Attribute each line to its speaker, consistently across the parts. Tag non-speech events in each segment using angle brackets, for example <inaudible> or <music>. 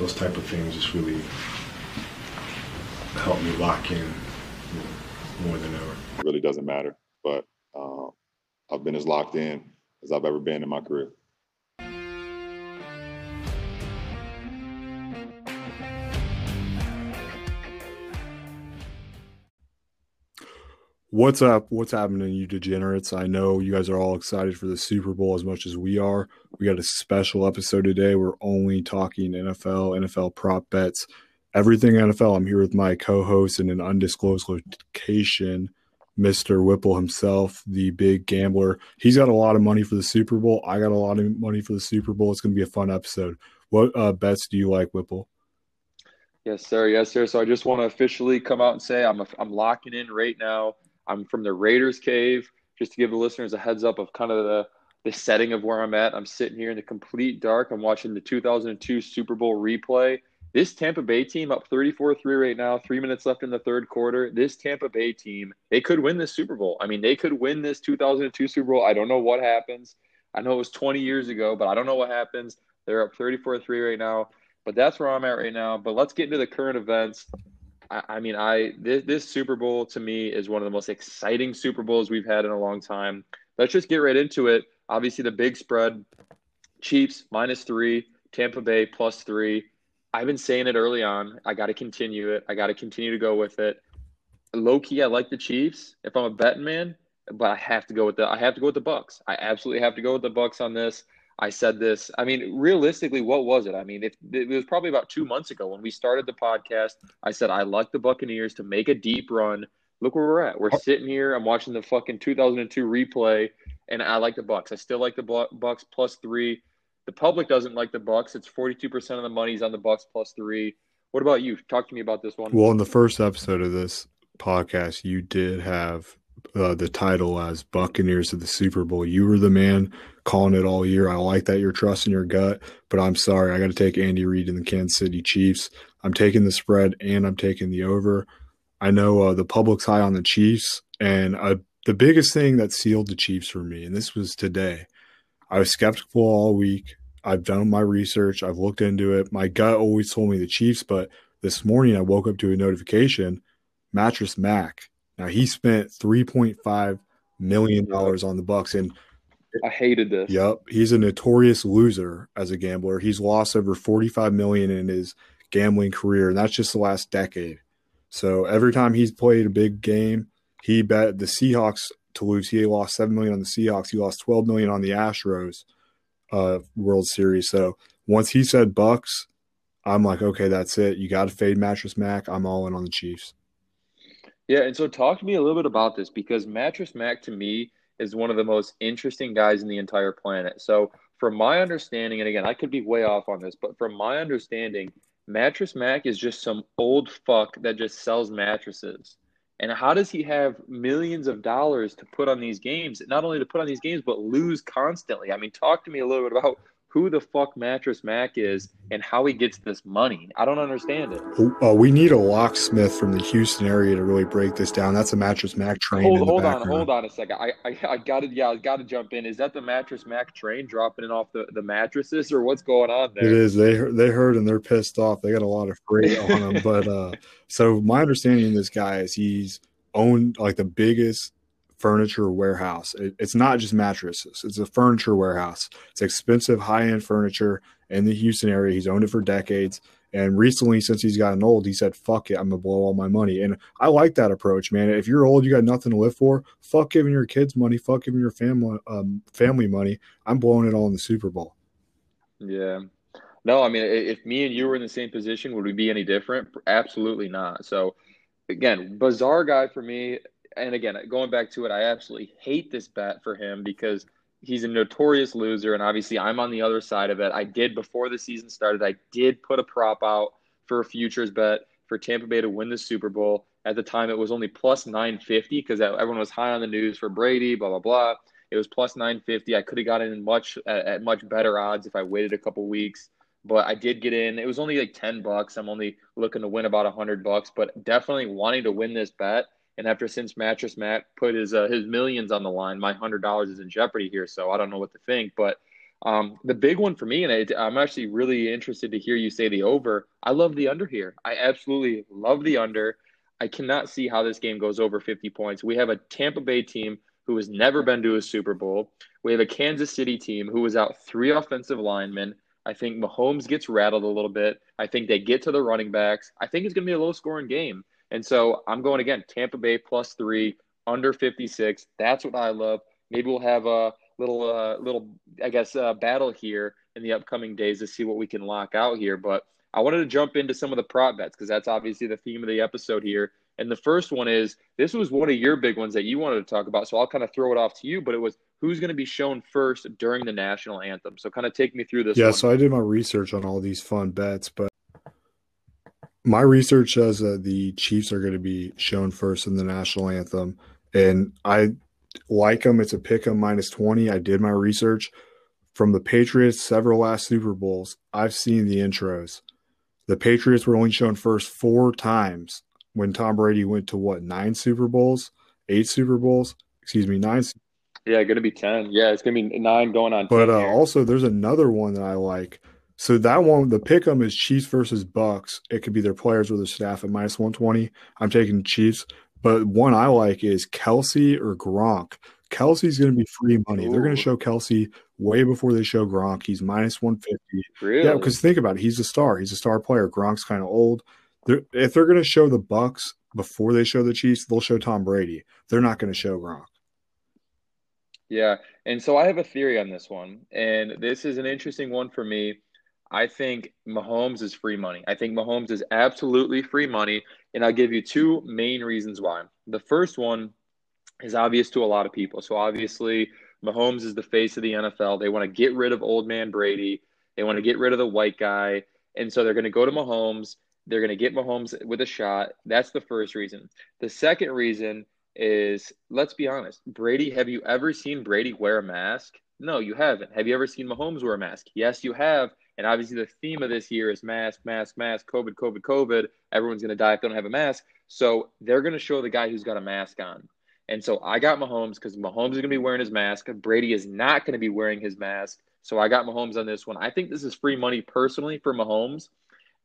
Speaker 1: those type of things just really help me lock in more than ever.
Speaker 2: It really doesn't matter, but uh, I've been as locked in as I've ever been in my career.
Speaker 3: What's up? What's happening, you degenerates? I know you guys are all excited for the Super Bowl as much as we are. We got a special episode today. We're only talking NFL, NFL prop bets, everything NFL. I'm here with my co host in an undisclosed location, Mr. Whipple himself, the big gambler. He's got a lot of money for the Super Bowl. I got a lot of money for the Super Bowl. It's going to be a fun episode. What uh, bets do you like, Whipple?
Speaker 4: Yes, sir. Yes, sir. So I just want to officially come out and say I'm, a, I'm locking in right now I'm from the Raiders cave, just to give the listeners a heads up of kind of the, the setting of where I'm at. I'm sitting here in the complete dark. I'm watching the 2002 Super Bowl replay. This Tampa Bay team up 34 3 right now, three minutes left in the third quarter. This Tampa Bay team, they could win this Super Bowl. I mean, they could win this 2002 Super Bowl. I don't know what happens. I know it was 20 years ago, but I don't know what happens. They're up 34 3 right now. But that's where I'm at right now. But let's get into the current events. I, I mean, I this, this Super Bowl to me is one of the most exciting Super Bowls we've had in a long time. Let's just get right into it. Obviously, the big spread: Chiefs minus three, Tampa Bay plus three. I've been saying it early on. I got to continue it. I got to continue to go with it. Low key, I like the Chiefs. If I'm a betting man, but I have to go with the I have to go with the Bucks. I absolutely have to go with the Bucks on this. I said this. I mean, realistically, what was it? I mean, it, it was probably about two months ago when we started the podcast. I said I like the Buccaneers to make a deep run. Look where we're at. We're sitting here. I'm watching the fucking 2002 replay, and I like the Bucks. I still like the Bucks plus three. The public doesn't like the Bucks. It's 42% of the money's on the Bucks plus three. What about you? Talk to me about this one.
Speaker 3: Well, in the first episode of this podcast, you did have uh, the title as Buccaneers of the Super Bowl. You were the man calling it all year. I like that you're trusting your gut, but I'm sorry. I got to take Andy Reid and the Kansas City Chiefs. I'm taking the spread and I'm taking the over. I know uh, the public's high on the Chiefs, and uh, the biggest thing that sealed the Chiefs for me, and this was today, I was skeptical all week. I've done my research, I've looked into it. My gut always told me the Chiefs, but this morning I woke up to a notification Mattress Mack now he spent three point five million dollars on the Bucks, and
Speaker 4: I hated this.
Speaker 3: Yep, he's a notorious loser as a gambler. He's lost over forty five million in his gambling career, and that's just the last decade. So every time he's played a big game, he bet the Seahawks to lose. He lost seven million on the Seahawks. He lost twelve million on the Astros uh, World Series. So once he said Bucks, I'm like, okay, that's it. You got to fade Mattress Mack. I'm all in on the Chiefs.
Speaker 4: Yeah, and so talk to me a little bit about this because Mattress Mack to me is one of the most interesting guys in the entire planet. So, from my understanding, and again, I could be way off on this, but from my understanding, Mattress Mack is just some old fuck that just sells mattresses. And how does he have millions of dollars to put on these games? Not only to put on these games, but lose constantly. I mean, talk to me a little bit about who the fuck Mattress Mack is and how he gets this money. I don't understand it.
Speaker 3: Uh, we need a locksmith from the Houston area to really break this down. That's a Mattress Mack train.
Speaker 4: Hold, hold on, hold on a second. I, I, I got to, yeah, I got to jump in. Is that the Mattress Mack train dropping it off the, the mattresses, or what's going on there?
Speaker 3: It is. They they heard and they're pissed off. They got a lot of freight on them. <laughs> But uh, so my understanding of this guy is he's owned like the biggest furniture warehouse. It, it's not just mattresses, it's a furniture warehouse. It's expensive, high end furniture in the Houston area. He's owned it for decades. And recently, since he's gotten old, he said, fuck it, I'm going to blow all my money. And I like that approach, man. If you're old, you got nothing to live for, fuck giving your kids money, fuck giving your family, um, family money. I'm blowing it all in the Super Bowl.
Speaker 4: Yeah. No, I mean, if me and you were in the same position, would we be any different? Absolutely not. So, again, bizarre guy for me and again, going back to it, I absolutely hate this bet for him because he's a notorious loser, and obviously I'm on the other side of it. I did before the season started. I did put a prop out for a futures bet for Tampa Bay to win the Super Bowl. At the time, it was only plus 950 because everyone was high on the news for Brady, blah blah blah. It was plus 950. I could have gotten in much at, at much better odds if I waited a couple weeks but I did get in. It was only like 10 bucks. I'm only looking to win about 100 bucks, but definitely wanting to win this bet. And after since Mattress Matt put his uh, his millions on the line, my hundred dollars is in jeopardy here. So I don't know what to think, but Um, the big one for me, and I, I'm actually really interested to hear you say the over. I love the under here. I absolutely love the under. I cannot see how this game goes over 50 points. We have a Tampa Bay team who has never been to a Super Bowl. We have a Kansas City team who was out three offensive linemen. I think Mahomes gets rattled a little bit. I think they get to the running backs. I think it's going to be a low scoring game. And so I'm going again, Tampa Bay plus three, under 56. That's what I love. Maybe we'll have a little, uh, little, I guess, uh, battle here in the upcoming days to see what we can lock out here. But I wanted to jump into some of the prop bets because that's obviously the theme of the episode here. And the first one is this was one of your big ones that you wanted to talk about. So I'll kind of throw it off to you, but it was who's going to be shown first during the national anthem. So kind of take me through this.
Speaker 3: Yeah,
Speaker 4: one.
Speaker 3: so I did my research on all these fun bets, but my research says that the Chiefs are going to be shown first in the national anthem, and I like them. It's a pick pick 'em minus twenty. I did my research from the Patriots. Several last Super Bowls, I've seen the intros. The Patriots were only shown first four times when Tom Brady went to what nine Super Bowls, eight Super Bowls, excuse me, nine.
Speaker 4: Yeah, going to be ten. Yeah, it's going to be nine going on.
Speaker 3: But
Speaker 4: 10
Speaker 3: uh, also, there's another one that I like. So that one, the pick 'em is Chiefs versus Bucks. It could be their players or their staff at minus 120. I'm taking Chiefs. But one I like is Kelce or Gronk. Kelce's going to be free money. They're going to show Kelce way before they show Gronk. He's minus 150.
Speaker 4: really?
Speaker 3: Yeah, because think about it. He's a star. He's a star player. Gronk's kind of old. They're, if they're going to show the Bucks before they show the Chiefs, they'll show Tom Brady. They're not going to show Gronk.
Speaker 4: Yeah, and so I have a theory on this one, and this is an interesting one for me. I think Mahomes is free money. I think Mahomes is absolutely free money, and I'll give you two main reasons why. The first one is obvious to a lot of people. So obviously, Mahomes is the face of the NFL. They want to get rid of old man Brady. They want to get rid of the white guy, and so they're going to go to Mahomes. They're going to get Mahomes with a shot. That's the first reason. The second reason is let's be honest. Brady, have you ever seen Brady wear a mask? No, you haven't. Have you ever seen Mahomes wear a mask? Yes, you have. And obviously, the theme of this year is mask, mask, mask, COVID, COVID, COVID. Everyone's going to die if they don't have a mask. So they're going to show the guy who's got a mask on. And so I got Mahomes because Mahomes is going to be wearing his mask. Brady is not going to be wearing his mask. So I got Mahomes on this one. I think this is free money personally for Mahomes.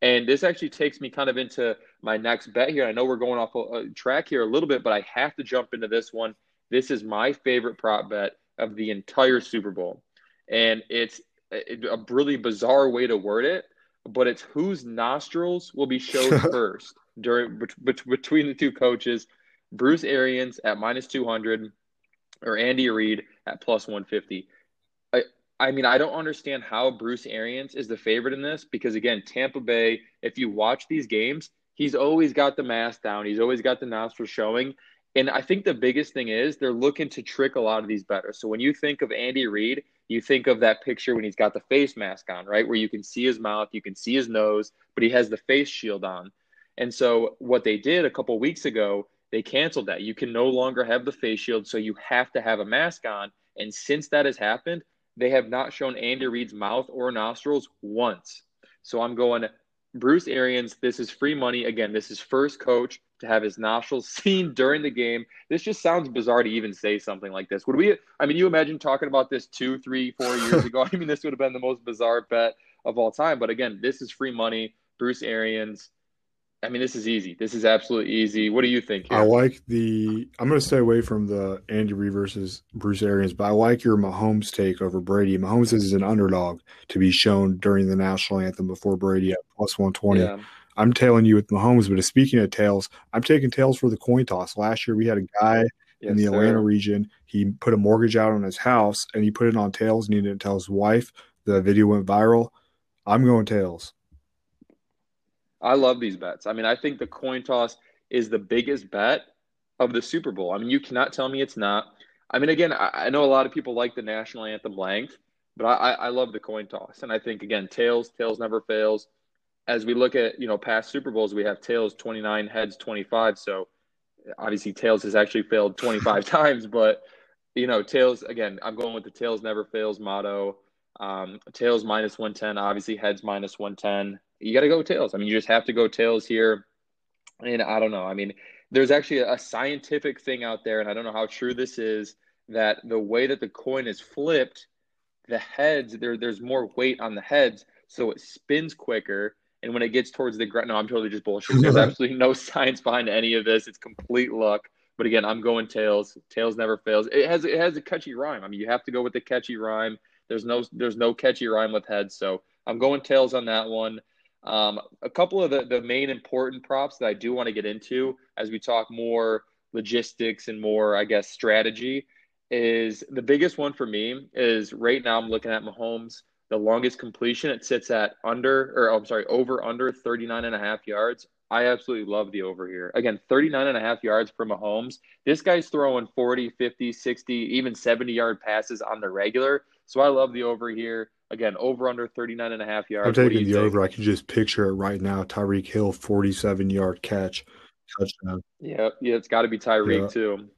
Speaker 4: And this actually takes me kind of into my next bet here. I know we're going off a track here a little bit, but I have to jump into this one. This is my favorite prop bet of the entire Super Bowl. And it's a really bizarre way to word it, but it's whose nostrils will be shown <laughs> first during between the two coaches, Bruce Arians at minus 200 or Andy Reid at plus 150. I, I mean, I don't understand how Bruce Arians is the favorite in this because, again, Tampa Bay, if you watch these games, he's always got the mask down. He's always got the nostrils showing. And I think the biggest thing is they're looking to trick a lot of these bettors. So when you think of Andy Reid, you think of that picture when he's got the face mask on, right? Where you can see his mouth, you can see his nose, but he has the face shield on. And so what they did a couple weeks ago, they canceled that. You can no longer have the face shield, so you have to have a mask on. And since that has happened, they have not shown Andy Reid's mouth or nostrils once. So I'm going Bruce Arians. This is free money. Again, this is first coach to have his nostrils <laughs> seen during the game. This just sounds bizarre to even say something like this. Would we? I mean, you imagine talking about this two, three, four <laughs> years ago? I mean, this would have been the most bizarre bet of all time. But again, this is free money. Bruce Arians. I mean, this is easy. This is absolutely easy. What do you think? Here?
Speaker 3: I like the. I'm going to stay away from the Andy Reid versus Bruce Arians, but I like your Mahomes take over Brady. Mahomes is an underdog to be shown during the national anthem before Brady at plus 120.
Speaker 4: Yeah.
Speaker 3: I'm tailing you with Mahomes, but speaking of tails, I'm taking tails for the coin toss. Last year we had a guy
Speaker 4: Yes,
Speaker 3: in the
Speaker 4: sir.
Speaker 3: Atlanta region. He put a mortgage out on his house and he put it on tails and he didn't tell his wife. The video went viral. I'm going tails.
Speaker 4: I love these bets. I mean, I think the coin toss is the biggest bet of the Super Bowl. I mean, you cannot tell me it's not. I mean, again, I, I know a lot of people like the national anthem length, but I, I love the coin toss. And I think, again, tails, tails never fails. As we look at, you know, past Super Bowls, we have tails 29, heads 25. So obviously tails has actually failed <laughs> 25 times, but, you know, tails, again, I'm going with the tails never fails motto. Um, tails minus 110, obviously heads minus 110 you got to go tails. I mean, you just have to go tails here. And I don't know. I mean, there's actually a scientific thing out there, and I don't know how true this is, that the way that the coin is flipped the heads there there's more weight on the heads, so it spins quicker. And when it gets towards the ground, no, I'm totally just bullshit. <laughs> There's absolutely no science behind any of this. It's complete luck. But again, I'm going tails. Tails never fails. It has it has a catchy rhyme. I mean, you have to go with the catchy rhyme. There's no there's no catchy rhyme with heads, so I'm going tails on that one. Um, a couple of the, the main important props that I do want to get into as we talk more logistics and more, I guess, strategy is the biggest one for me is right now I'm looking at Mahomes, the longest completion. It sits at under, or I'm sorry, over under 39 and a half yards. I absolutely love the over here. Again, 39 and a half yards for Mahomes. This guy's throwing 40, 50, 60, even 70 yard passes on the regular. So I love the over here. Again, over under 39 and a half yards.
Speaker 3: I'm taking the think? over. I can just picture it right now. Tyreek Hill, 47 yard catch, touchdown.
Speaker 4: Yeah, yeah, it's got to be Tyreek yeah. too.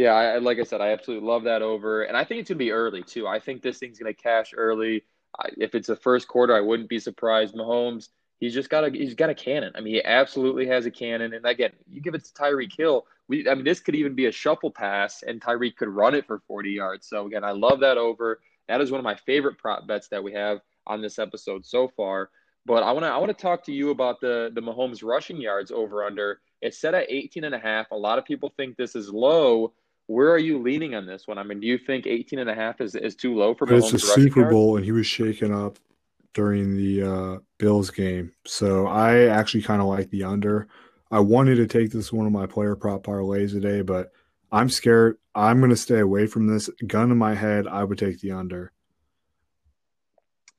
Speaker 4: Yeah, I, like I said, I absolutely love that over, and I think it's gonna be early too. I think this thing's gonna cash early. I, if it's the first quarter, I wouldn't be surprised. Mahomes, he's just got a he's got a cannon. I mean, he absolutely has a cannon. And again, you give it to Tyreek Hill. We, I mean, this could even be a shuffle pass, and Tyreek could run it for 40 yards. So again, I love that over. That is one of my favorite prop bets that we have on this episode so far. But I want to I want to talk to you about the the Mahomes rushing yards over under. It's set at 18 and a half. A lot of people think this is low. Where are you leaning on this one? I mean, do you think 18 and a half is, is too low for Mahomes?
Speaker 3: It's a Super Bowl, and he was shaken up during the uh, Bills game. So I actually kind of like the under. I wanted to take this one of my player prop parlays today, but I'm scared. I'm going to stay away from this. Gun in my head, I would take the under.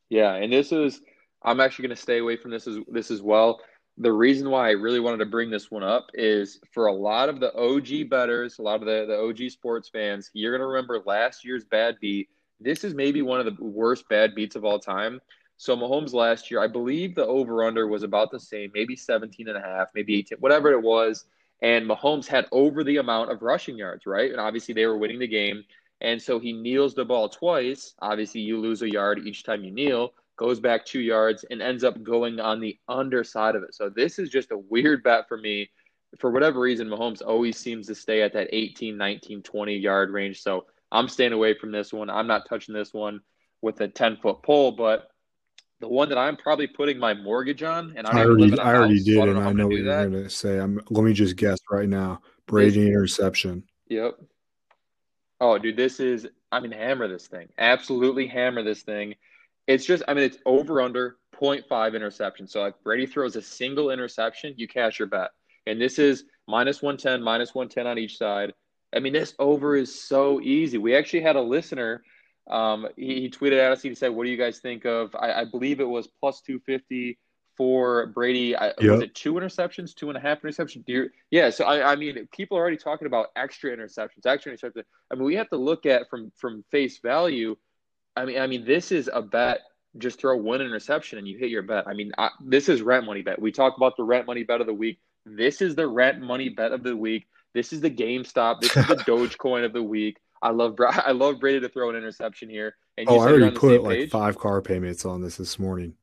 Speaker 4: Yeah, and this is I'm actually going to stay away from this as this as well. The reason why I really wanted to bring this one up is for a lot of the OG betters, a lot of the, the OG sports fans, you're going to remember last year's bad beat. This is maybe one of the worst bad beats of all time. So Mahomes last year, I believe the over under was about the same, maybe 17 and a half, maybe 18, whatever it was. And Mahomes had over the amount of rushing yards, right? And obviously they were winning the game. And so he kneels the ball twice. Obviously, you lose a yard each time you kneel, goes back two yards, and ends up going on the underside of it. So this is just a weird bet for me. For whatever reason, Mahomes always seems to stay at that 18, 19, 20 yard range. So I'm staying away from this one. I'm not touching this one with a 10 foot pole, but the one that I'm probably putting my mortgage on, and I,
Speaker 3: already, I already house, did, so I and I know what you're going to say. I'm. Let me just guess right now. Brady interception.
Speaker 4: Yep. Oh, dude, this is. I mean, hammer this thing. Absolutely hammer this thing. It's just. I mean, it's over under 0.5 interception. So if Brady throws a single interception, you cash your bet. And this is minus 110, minus 110 on each side. I mean, this over is so easy. We actually had a listener um, he, he, tweeted at us. He said, "What do you guys think of?" I, I believe it was plus two fifty for Brady. I, yep. Was it two interceptions, two and a half interceptions? You, yeah. So I, I mean, people are already talking about extra interceptions, extra interceptions. I mean, we have to look at from from face value. I mean, I mean, this is a bet. Just throw one interception and you hit your bet. I mean, I, this is rent money bet. We talk about the rent money bet of the week. This is the rent money bet of the week. This is the GameStop. This is the <laughs> Dogecoin of the week. I love I love Brady to throw an interception here.
Speaker 3: And oh, I already put like page. five car payments on this this morning.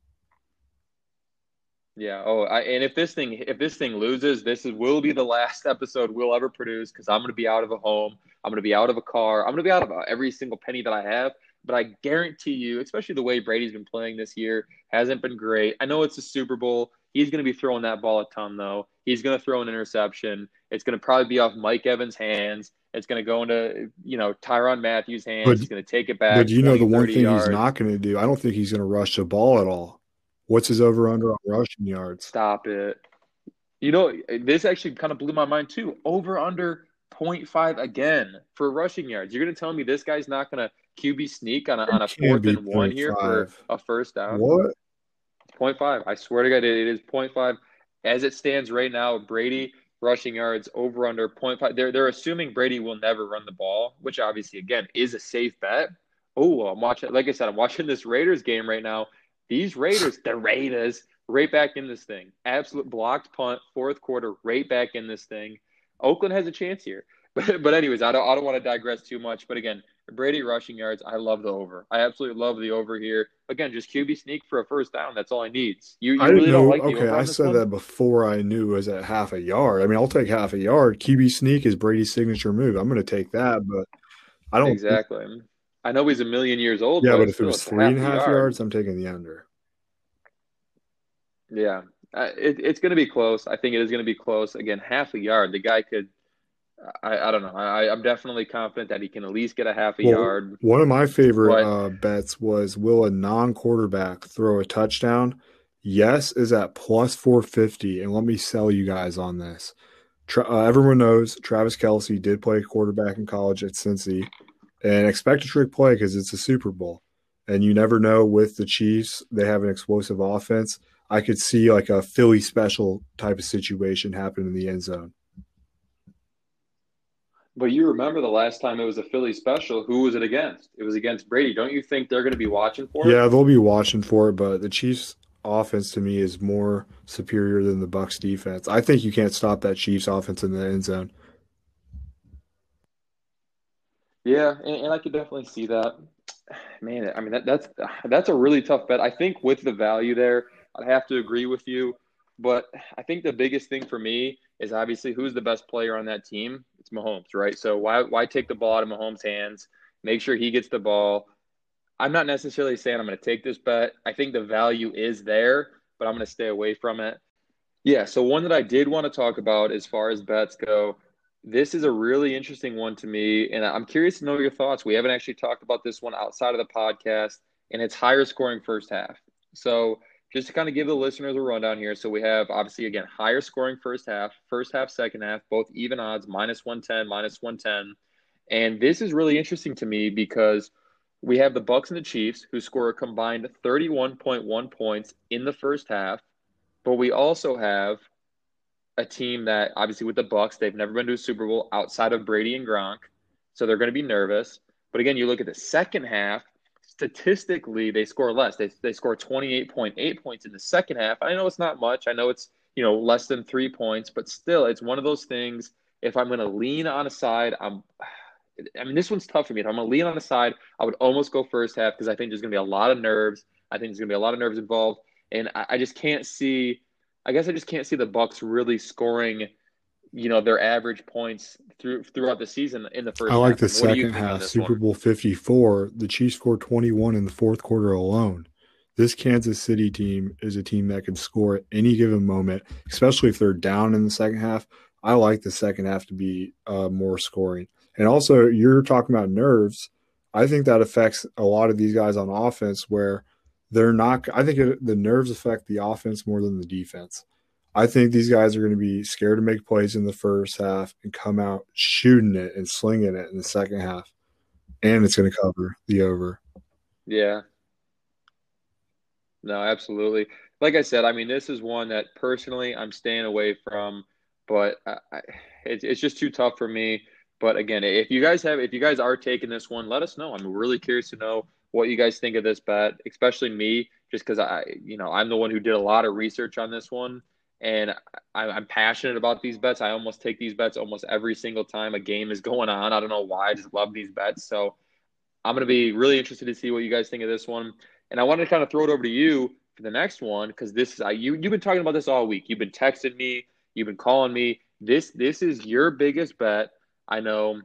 Speaker 4: Yeah. Oh, I, and if this thing if this thing loses, this is will be the last episode we'll ever produce because I'm going to be out of a home. I'm going to be out of a car. I'm going to be out of uh, every single penny that I have. But I guarantee you, especially the way Brady's been playing this year, hasn't been great. I know it's a Super Bowl. He's going to be throwing that ball a ton, though. He's going to throw an interception. It's going to probably be off Mike Evans' hands. It's going to go into you know Tyrann Mathieu's hands. But, he's going to take it back.
Speaker 3: But you know the one thing yards. he's not going to do. I don't think he's going to rush the ball at all. What's his over under on rushing yards?
Speaker 4: Stop it. You know this actually kind of blew my mind too. Over under 0.5 again for rushing yards. You're going to tell me this guy's not going to QB sneak on a, on a fourth and one here for a first down?
Speaker 3: What?
Speaker 4: 0.5. I swear to God, it is 0.5. As it stands right now, Brady rushing yards over under 0.5. They're they're assuming Brady will never run the ball, which obviously again is a safe bet. Oh, I'm watching. Like I said, I'm watching this Raiders game right now. These Raiders, the Raiders, right back in this thing. Absolute blocked punt, fourth quarter, right back in this thing. Oakland has a chance here. <laughs> But but anyways, I don't I don't want to digress too much. But again, Brady rushing yards, I love the over. I absolutely love the over here. Again, just QB sneak for a first down. That's all he needs. You, you
Speaker 3: I really know, don't like okay. I said one? that before I knew it was at half a yard. I mean, I'll take half a yard. QB sneak is Brady's signature move. I'm going to take that, but I don't
Speaker 4: exactly. I know he's a million years old.
Speaker 3: Yeah,
Speaker 4: but,
Speaker 3: but if it was three and a half
Speaker 4: yard.
Speaker 3: yards, I'm taking the under.
Speaker 4: Yeah, uh, it, it's going to be close. I think it is going to be close. Again, half a yard. The guy could. I, I don't know. I, I'm definitely confident that he can at least get a half a
Speaker 3: Well,
Speaker 4: yard.
Speaker 3: One of my favorite
Speaker 4: But-
Speaker 3: uh, bets was will a non-quarterback throw a touchdown? Yes is at plus 450, and let me sell you guys on this. Tra- uh, everyone knows Travis Kelce did play quarterback in college at Cincy, and expect a trick play because it's a Super Bowl, and you never know with the Chiefs they have an explosive offense. I could see like a Philly special type of situation happen in the end zone.
Speaker 4: But you remember the last time it was a Philly special? Who was it against? It was against Brady. Don't you think they're going to be watching for it?
Speaker 3: Yeah, they'll be watching for it, but the Chiefs offense to me is more superior than the Bucks defense. I think you can't stop that Chiefs offense in the end zone.
Speaker 4: Yeah, and, and I could definitely see that. Man, I mean that, that's that's a really tough bet. I think with the value there, I'd have to agree with you. But I think the biggest thing for me is obviously who's the best player on that team. It's Mahomes, right? So why why take the ball out of Mahomes' hands? Make sure he gets the ball. I'm not necessarily saying I'm going to take this bet. I think the value is there, but I'm going to stay away from it. Yeah. So one that I did want to talk about as far as bets go this is a really interesting one to me, and I'm curious to know your thoughts. We haven't actually talked about this one outside of the podcast, and it's higher scoring first half. So, just to kind of give the listeners a rundown here. So, we have obviously, again, higher scoring first half, first half, second half, both even odds, minus 110, minus 110. And this is really interesting to me because we have the Bucks and the Chiefs who score a combined 31.1 points in the first half, but we also have a team that obviously with the Bucks, they've never been to a Super Bowl outside of Brady and Gronk, so they're going to be nervous. But again, you look at the second half. Statistically, they score less. They they score twenty eight point eight points in the second half. I know it's not much. I know it's you know less than three points, but still, it's one of those things. If I'm going to lean on a side, I'm. I mean, this one's tough for me. If I'm going to lean on a side, I would almost go first half because I think there's going to be a lot of nerves. I think there's going to be a lot of nerves involved, and I, I just can't see I guess I just can't see the Bucks really scoring, you know, their average points through throughout the season in the first.
Speaker 3: I like
Speaker 4: half.
Speaker 3: the
Speaker 4: What
Speaker 3: second half, Super
Speaker 4: one?
Speaker 3: Bowl 54. The Chiefs scored 21 in the fourth quarter alone. This Kansas City team is a team that can score at any given moment, especially if they're down in the second half. I like the second half to be uh, more scoring. And also, you're talking about nerves. I think that affects a lot of these guys on offense where they're not. I think it, the nerves affect the offense more than the defense. I think these guys are going to be scared to make plays in the first half and come out shooting it and slinging it in the second half. And it's going to cover the over.
Speaker 4: Yeah. No, absolutely. Like I said, I mean, this is one that personally I'm staying away from, but I, I, it's it's just too tough for me. But again, if you guys have, if you guys are taking this one, let us know. I'm really curious to know what you guys think of this bet, especially me, just because I, you know, I'm the one who did a lot of research on this one, and I, I'm passionate about these bets. I almost take these bets almost every single time a game is going on. I don't know why. I just love these bets. So I'm going to be really interested to see what you guys think of this one. And I wanted to kind of throw it over to you for the next one because this is you. You've been talking about this all week. You've been texting me. You've been calling me. This this is your biggest bet. I know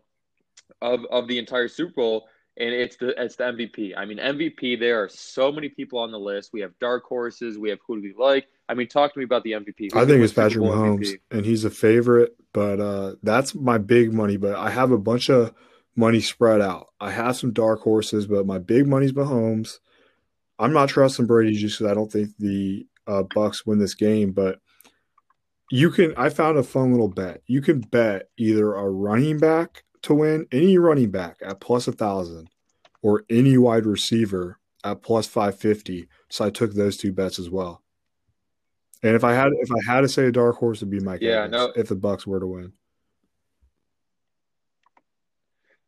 Speaker 4: of of the entire Super Bowl, and it's the it's the MVP. I mean MVP. There are so many people on the list. We have dark horses. We have who do we like? I mean, talk to me about the MVP. Who's
Speaker 3: I think it's Patrick Mahomes,
Speaker 4: MVP?
Speaker 3: and he's a favorite, but uh, that's my big money. But I have a bunch of money spread out. I have some dark horses, but my big money's Mahomes. I'm not trusting Brady just because I don't think the uh, Bucks win this game. But you can. I found a fun little bet. You can bet either a running back to win, any running back at plus a thousand, or any wide receiver at plus five fifty. So I took those two bets as well. And if I had if I had to say a dark horse, it'd be Mike
Speaker 4: Yeah,
Speaker 3: Evans
Speaker 4: no.
Speaker 3: if the Bucks were to win.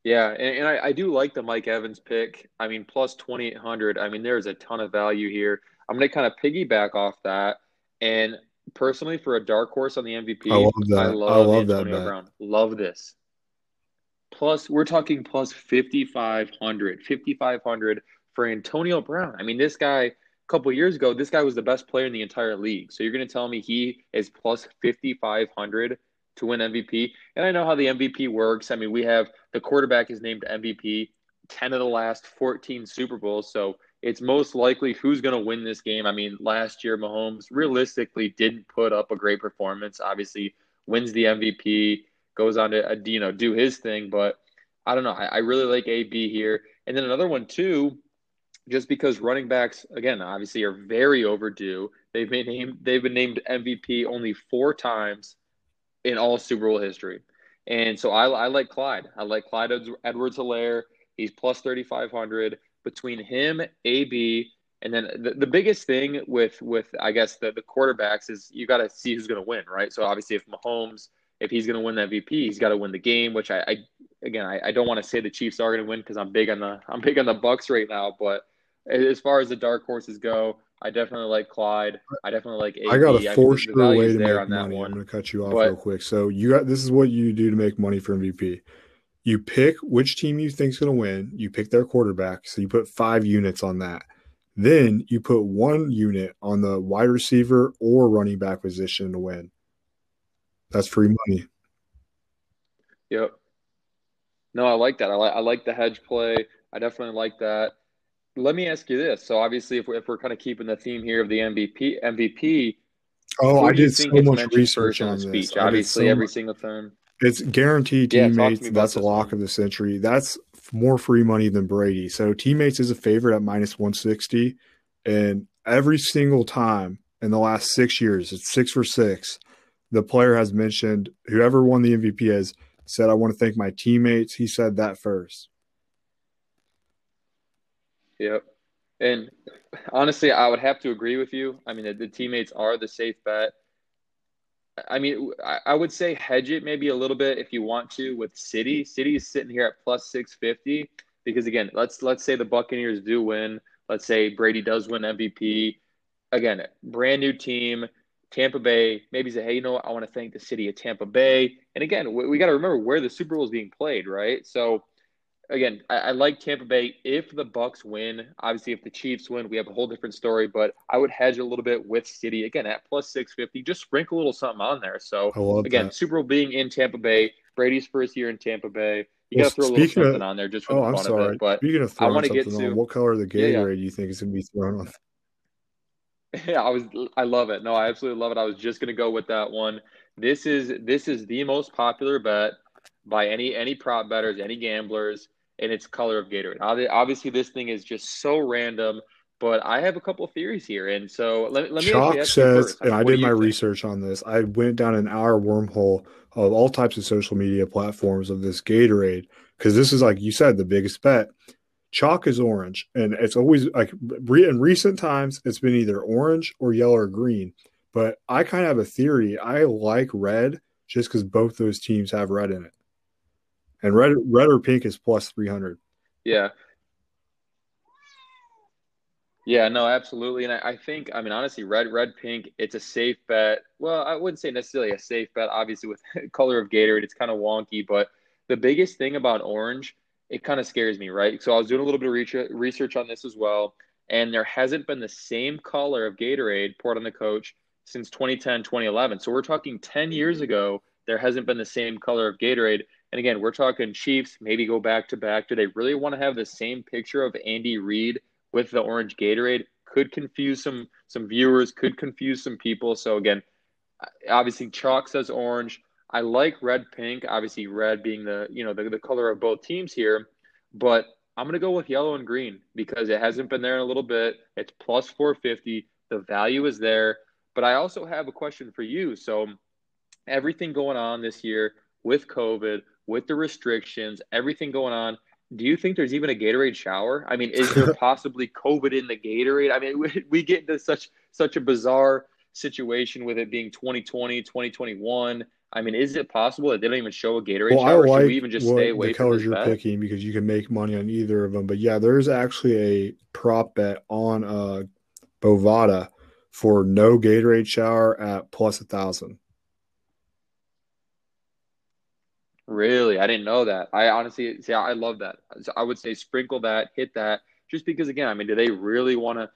Speaker 4: Yeah, and, and I, I do like the Mike Evans pick. I mean, plus 2,800. I mean, there's a ton of value here. I'm going to kind of piggyback off that. And personally, for a dark horse on the MVP,
Speaker 3: I love that.
Speaker 4: I
Speaker 3: I
Speaker 4: love,
Speaker 3: love that.
Speaker 4: Brown. Love this. Plus, we're talking plus 5,500. 5,500 for Antonio Brown. I mean, this guy, couple years ago, this guy was the best player in the entire league. So you're going to tell me he is plus 5,500 to win MVP? And I know how the MVP works. I mean, we have the quarterback is named MVP, 10 of the last 14 Super Bowls. So it's most likely who's going to win this game. I mean, last year, Mahomes realistically didn't put up a great performance. Obviously, wins the MVP, goes on to, uh, you know, do his thing. But I don't know. I, I really like AB here. And then another one, too, just because running backs, again, obviously are very overdue. They've been named, they've been named MVP only four times in all Super Bowl history. And so I, I like Clyde. I like Clyde Edwards Helaire. He's plus 3,500. Between him, AB, and then the, the biggest thing with, with I guess, the, the quarterbacks is you got to see who's going to win, right? So obviously, if Mahomes, if he's going to win the MVP, he's got to win the game, which I, I again, I, I don't want to say the Chiefs are going to win because I'm big on the I'm big on the Bucks right now. But as far as the dark horses go, I definitely like Clyde. I definitely like. AB.
Speaker 3: I got a for sure way to make
Speaker 4: on
Speaker 3: money. I'm going to cut you off but, real quick. So you got this is what you do to make money for MVP. You pick which team you think is going to win. You pick their quarterback. So you put five units on that. Then you put one unit on the wide receiver or running back position to win. That's free money.
Speaker 4: Yep. No, I like that. I like I like the hedge play. I definitely like that let me ask you this. So obviously, if we're, if we're kind of keeping the theme here of the MVP, MVP.
Speaker 3: Oh, I did so much research on
Speaker 4: speech.
Speaker 3: this.
Speaker 4: Obviously, so every much. single time.
Speaker 3: It's guaranteed teammates. Yeah, that's a lock one. of the century. That's more free money than Brady. So teammates is a favorite at minus 160. And every single time in the last six years, it's six for six. The player has mentioned whoever won the MVP has said, I want to thank my teammates. He said that first.
Speaker 4: Yep. And honestly, I would have to agree with you. I mean, the, the teammates are the safe bet. I mean, I, I, would say hedge it maybe a little bit if you want to with City. City is sitting here at plus 650 because again, let's let's say the Buccaneers do win. Let's say Brady does win MVP. Again, brand new team. Tampa Bay maybe say, hey, you know what? I want to thank the city of Tampa Bay. And again, we, we got to remember where the Super Bowl is being played, right? So again, I, I, like Tampa Bay. If the Bucks win, obviously, if the Chiefs win, we have a whole different story. But I would hedge a little bit with City again at plus six fifty. Just sprinkle a little something on there. So again, that. Super Bowl being in Tampa Bay, Brady's first year in Tampa Bay. You well, got to throw a little something of, on there just for
Speaker 3: oh,
Speaker 4: the
Speaker 3: I'm
Speaker 4: fun
Speaker 3: sorry.
Speaker 4: of it. But
Speaker 3: speaking of I want to get to what color of the Gatorade yeah, yeah. do you think is going to be thrown on? <laughs>
Speaker 4: Yeah, I was. I love it. No, I absolutely love it. I was just going to go with that one. This is this is the most popular bet by any any prop bettors, any gamblers and its color of Gatorade. Obviously, this thing is just so random, but I have a couple theories here, and so let, me let me.
Speaker 3: Chalk says, and I did my think? research on this. I went down an hour wormhole of all types of social media platforms of this Gatorade because this is like you said, the biggest bet. Chalk is orange, and it's always like in recent times it's been either orange or yellow or green. But I kind of have a theory. I like red just because both those teams have red in it and red red or pink is plus 300
Speaker 4: yeah. Yeah no absolutely. And I, I, think i mean honestly red red pink it's a safe bet. Well i wouldn't say necessarily a safe bet obviously with <laughs> color of gatorade it's kind of wonky but the biggest thing about orange it kind of scares me right? So i was doing a little bit of research on this as well and there hasn't been the same color of gatorade poured on the coach since 2010 2011 so we're talking 10 years ago there hasn't been the same color of gatorade and again, we're talking Chiefs, maybe go back to back. Do they really want to have the same picture of Andy Reid with the orange Gatorade? Could confuse some some viewers, could confuse some people. So again, obviously chalk says orange. I like red pink, obviously red being the you know the, the color of both teams here, but I'm gonna go with yellow and green because it hasn't been there in a little bit. It's plus 450. The value is there. But I also have a question for you. So everything going on this year with COVID, with the restrictions, everything going on, do you think there's even a Gatorade shower? I mean, is there <laughs> possibly COVID in the Gatorade? I mean, <laughs> we, we get into such such a bizarre situation with it being 2020, 2021. I mean, is it possible that they don't even show a Gatorade
Speaker 3: well,
Speaker 4: shower?
Speaker 3: I like
Speaker 4: Should we even just stay away
Speaker 3: the
Speaker 4: from
Speaker 3: colors you're
Speaker 4: bet?
Speaker 3: picking because you can make money on either of them. But yeah, there's actually a prop bet on uh Bovada for no Gatorade shower at plus a thousand.
Speaker 4: Really, I didn't know that. I honestly, see, I love that. So I would say sprinkle that, hit that, just because again, I mean, do they really want to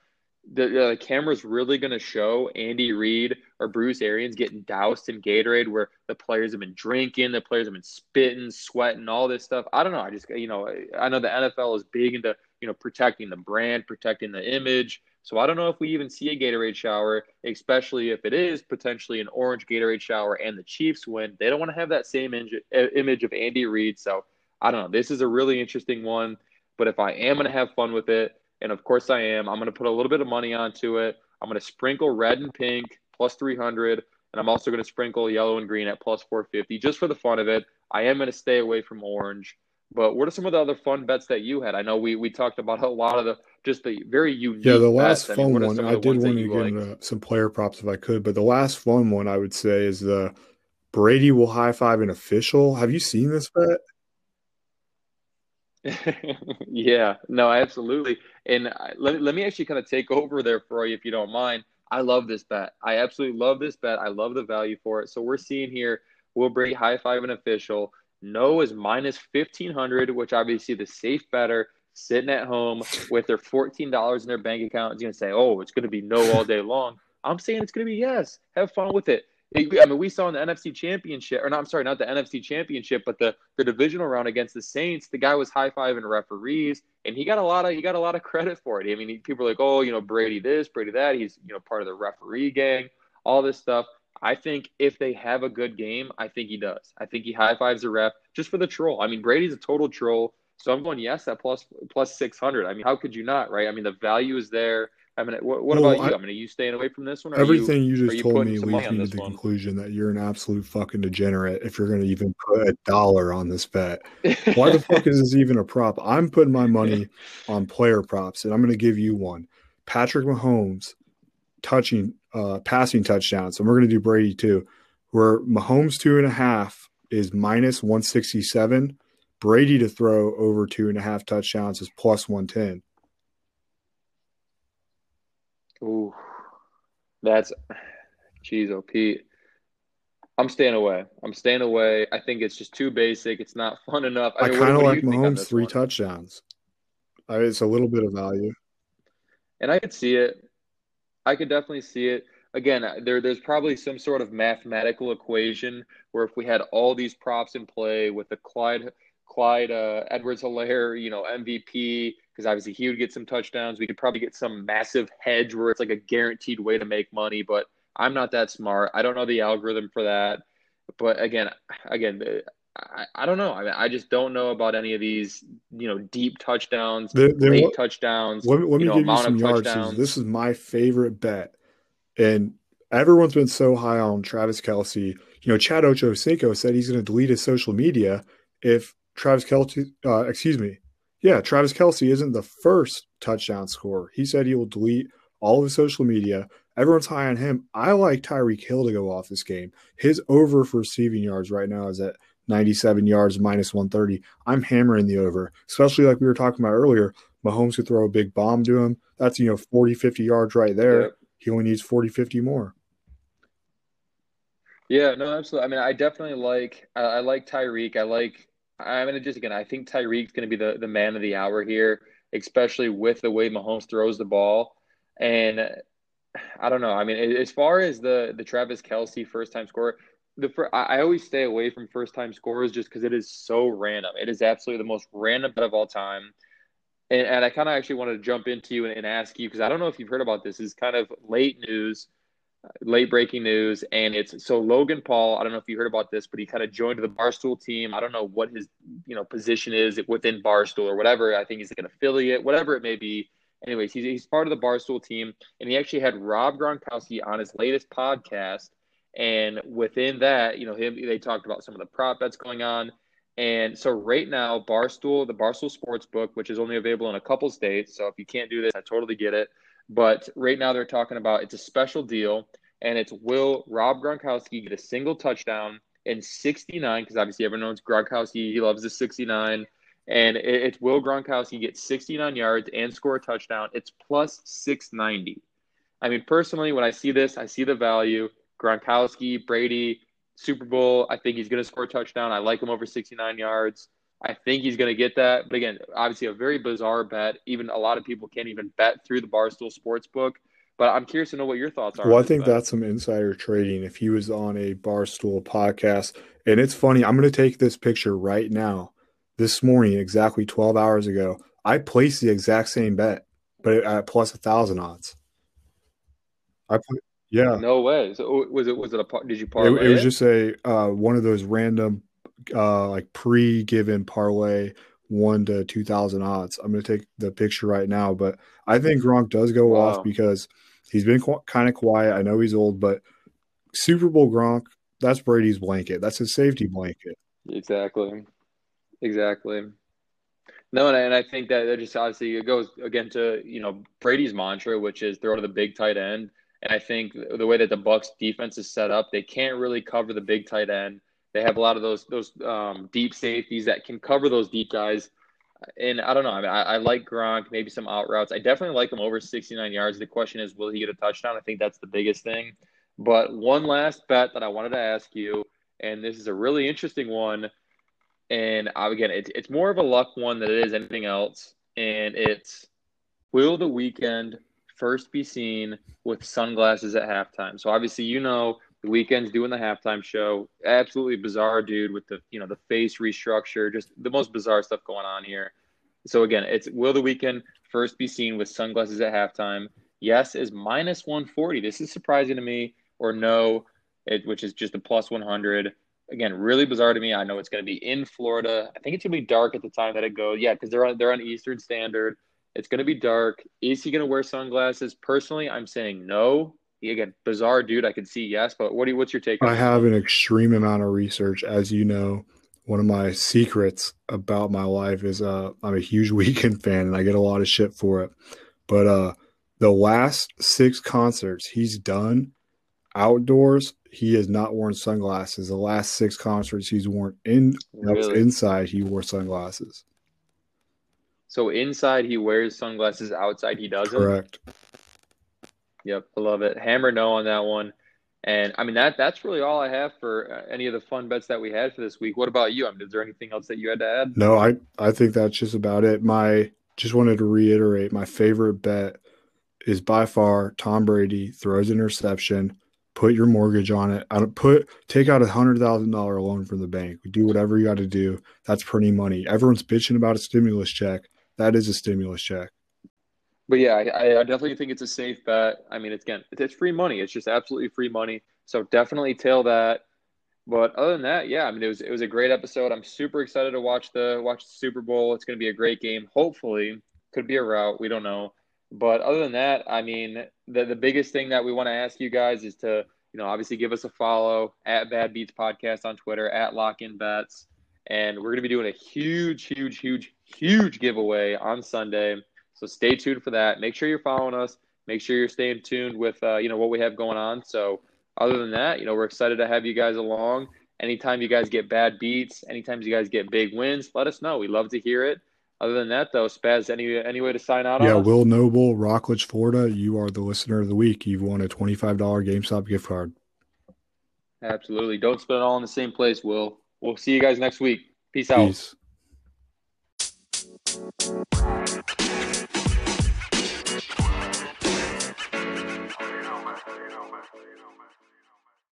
Speaker 4: the, the camera's really going to show Andy Reid or Bruce Arians getting doused in Gatorade where the players have been drinking, the players have been spitting, sweating, all this stuff. I don't know. I just, you know, I know the NFL is big into, you know, protecting the brand, protecting the image. So I don't know if we even see a Gatorade shower, especially if it is potentially an orange Gatorade shower and the Chiefs win. They don't want to have that same image of Andy Reid. So I don't know. This is a really interesting one. But if I am going to have fun with it, and of course I am. I'm going to put a little bit of money onto it. I'm going to sprinkle red and pink plus 300, and I'm also going to sprinkle yellow and green at plus 450 just for the fun of it. I am going to stay away from orange. But what are some of the other fun bets that you had? I know we we talked about a lot of the just the very unique.
Speaker 3: Yeah, the last
Speaker 4: bets.
Speaker 3: fun
Speaker 4: I mean,
Speaker 3: one. I did want to get into some player props if I could, but the last fun one I would say is the Brady will high five an official. Have you seen this bet? <laughs>
Speaker 4: yeah, no, absolutely. And I, let, let me actually kind of take over there for you if you don't mind. I love this bet. I absolutely love this bet. I love the value for it. So we're seeing here Will Brady high five an official. No is minus 1500 which obviously the safe better sitting at home with their $14 in their bank account is going to say, oh, it's going to be no all day long. I'm saying it's going to be yes. Have fun with it. I mean, we saw in the NFC Championship, or not, I'm sorry, not the NFC Championship, but the, the divisional round against the Saints. The guy was high fiving referees, and he got a lot of he got a lot of credit for it. I mean, he, people are like, oh, you know, Brady this, Brady that. He's you know part of the referee gang, all this stuff. I think if they have a good game, I think he does. I think he high fives a ref just for the troll. I mean, Brady's a total troll, so I'm going yes at plus plus six hundred. I mean, how could you not, right? I mean, the value is there. I mean, what, what well, about you? I, I, mean, are you staying away from this one?
Speaker 3: everything
Speaker 4: you,
Speaker 3: you, just told me leads me to the one? conclusion that you're an absolute fucking degenerate if you're going to even put a dollar on this bet. Why the fuck is this even a prop? I'm putting my money <laughs> on player props, and I'm going to give you one. Patrick Mahomes touching, uh, passing touchdowns, and we're going to do Brady too. Where Mahomes two and a half is minus 167. Brady to throw over two and a half touchdowns is plus 110.
Speaker 4: Ooh, that's, geez, oh Pete, I'm staying away. I'm staying away. I think it's just too basic. It's not fun enough.
Speaker 3: I, I kind of like Mahomes three one? touchdowns. I mean, it's a little bit of value,
Speaker 4: and I could see it. I could definitely see it. Again, there there's probably some sort of mathematical equation where if we had all these props in play with the Clyde Clyde uh, Edwards Helaire, you know, MVP, because obviously he would get some touchdowns. We could probably get some massive hedge where it's like a guaranteed way to make money, but I'm not that smart. I don't know the algorithm for that. But again, again, I, I don't know. I mean, I just don't know about any of these, you know, deep touchdowns, late what, touchdowns.
Speaker 3: Let, let me know, give you some yards. This is my favorite bet, and everyone's been so high on Travis Kelce. You know, Chad Ochocinco said he's going to delete his social media if Travis Kelce, uh, excuse me, yeah, Travis Kelce isn't the first touchdown scorer. He said he will delete all of his social media. Everyone's high on him. I like Tyreek Hill to go off this game. His over for receiving yards right now is at 97 yards minus 130. I'm hammering the over, especially like we were talking about earlier. Mahomes could throw a big bomb to him. That's, you know, 40, 50 yards right there. He only needs 40, 50 more.
Speaker 4: Yeah, no, absolutely. I mean, I definitely like I like Tyreek. I like I'm gonna just again. I think Tyreek's gonna be the the man of the hour here, especially with the way Mahomes throws the ball. And I don't know. I mean, as far as the the Travis Kelce first time scorer, the I always stay away from first time scorers just because it is so random. It is absolutely the most random bet of all time. And, and I kind of actually wanted to jump into you and, and ask you because I don't know if you've heard about this. It's kind of late news late breaking news and it's so logan paul i don't know if you heard about this but he kind of joined the barstool team i don't know what his you know position is within barstool or whatever i think he's like an affiliate whatever it may be anyways he's, he's part of the barstool team and he actually had rob gronkowski on his latest podcast and within that you know him they talked about some of the prop bets going on and so right now barstool the barstool sports book which is only available in a couple states so if you can't do this i totally get it but right now they're talking about it's a special deal, and it's will Rob Gronkowski get a single touchdown in 69? Because obviously everyone knows Gronkowski, he loves the 69. And it's will Gronkowski get 69 yards and score a touchdown? It's plus 690. I mean, personally, when I see this, I see the value. Gronkowski, Brady, Super Bowl. I think he's going to score a touchdown. I like him over 69 yards. I think he's going to get that. But again, obviously a very bizarre bet. Even a lot of people can't even bet through the Barstool Sportsbook. But I'm curious to know what your thoughts are.
Speaker 3: Well, I think
Speaker 4: bet.
Speaker 3: that's some insider trading. If he was on a Barstool podcast, and it's funny, I'm going to take this picture right now. This morning, exactly 12 hours ago, I placed the exact same bet, but at plus a thousand odds. I put, yeah,
Speaker 4: No way. So was it was it a par- did you
Speaker 3: it,
Speaker 4: parlay
Speaker 3: it was just a uh, one of those random, uh, like pre-given parlay one to two thousand odds. I'm going to take the picture right now, but I think Gronk does go
Speaker 4: Wow.
Speaker 3: off because he's been qu- kind of quiet. I know he's old, but Super Bowl Gronk, that's Brady's blanket. That's his safety blanket.
Speaker 4: Exactly. Exactly. No, and I, and I think that that just obviously it goes again to, you know, Brady's mantra, which is throw to the big tight end. And I think the way that the Bucs defense is set up, they can't really cover the big tight end. They have a lot of those those um, deep safeties that can cover those deep guys. And I don't know. I mean, I, I like Gronk, maybe some out routes. I definitely like him over 69 yards. The question is, will he get a touchdown? I think that's the biggest thing. But one last bet that I wanted to ask you, and this is a really interesting one. And again, it's it's more of a luck one than it is anything else. And it's will the Weeknd first be seen with sunglasses at halftime? So obviously, you know, the Weeknd's doing the halftime show. Absolutely bizarre dude with the you know the face restructure, just the most bizarre stuff going on here. So again, it's will the Weeknd first be seen with sunglasses at halftime? Yes is minus 140. This is surprising to me. Or no, it, which is just a plus 100 again, really bizarre to me. I know it's going to be in Florida. I think it's going to be dark at the time that it goes. Yeah, because they're on they're on Eastern Standard. It's going to be dark. Is he going to wear sunglasses? Personally, I'm saying no. He, again, bizarre dude. I can see yes, but what do you, what's your take? on
Speaker 3: I have an extreme amount of research, as you know. One of my secrets about my life is uh, I'm a huge <laughs> Weeknd fan, and I get a lot of shit for it. But uh, the last six concerts he's done outdoors, he has not worn sunglasses. The last six concerts he's worn in
Speaker 4: Really?
Speaker 3: inside, he wore sunglasses.
Speaker 4: So inside he wears sunglasses. Outside he doesn't.
Speaker 3: Correct.
Speaker 4: Yep, I love it. Hammer no on that one. And I mean that that's really all I have for uh, any of the fun bets that we had for this week. What about you? I mean, is there anything else that you had to add?
Speaker 3: No, I I think that's just about it. My just wanted to reiterate my favorite bet is by far Tom Brady throws an interception. Put your mortgage on it. I don't put take out a hundred thousand dollar loan from the bank. We do whatever you got to do. That's pretty money. Everyone's bitching about a stimulus check. That is a stimulus check.
Speaker 4: But yeah, I, I definitely think it's a safe bet. I mean, it's again, it's, free money. It's just absolutely free money. So definitely tail that. But other than that, yeah, I mean, it was it was a great episode. I'm super excited to watch the watch the Super Bowl. It's going to be a great game. Hopefully, could be a route. We don't know. But other than that, I mean, the the biggest thing that we want to ask you guys is to you know obviously give us a follow at Bad Beats Podcast on Twitter at Lock In Bets, and we're going to be doing a huge, huge, huge, huge giveaway on Sunday. So stay tuned for that. Make sure you're following us. Make sure you're staying tuned with uh, you know what we have going on. So other than that, you know we're excited to have you guys along. Anytime you guys get bad beats, anytime you guys get big wins, let us know. We love to hear it. Other than that, though, Spaz, any any way to sign out?
Speaker 3: Yeah? Will Noble, Rockledge, Florida. You are the listener of the week. You've won a twenty five dollar GameStop gift card.
Speaker 4: Absolutely. Don't spend it all in the same place, Will. We'll see you guys next week. Peace out.
Speaker 3: Peace. Bye.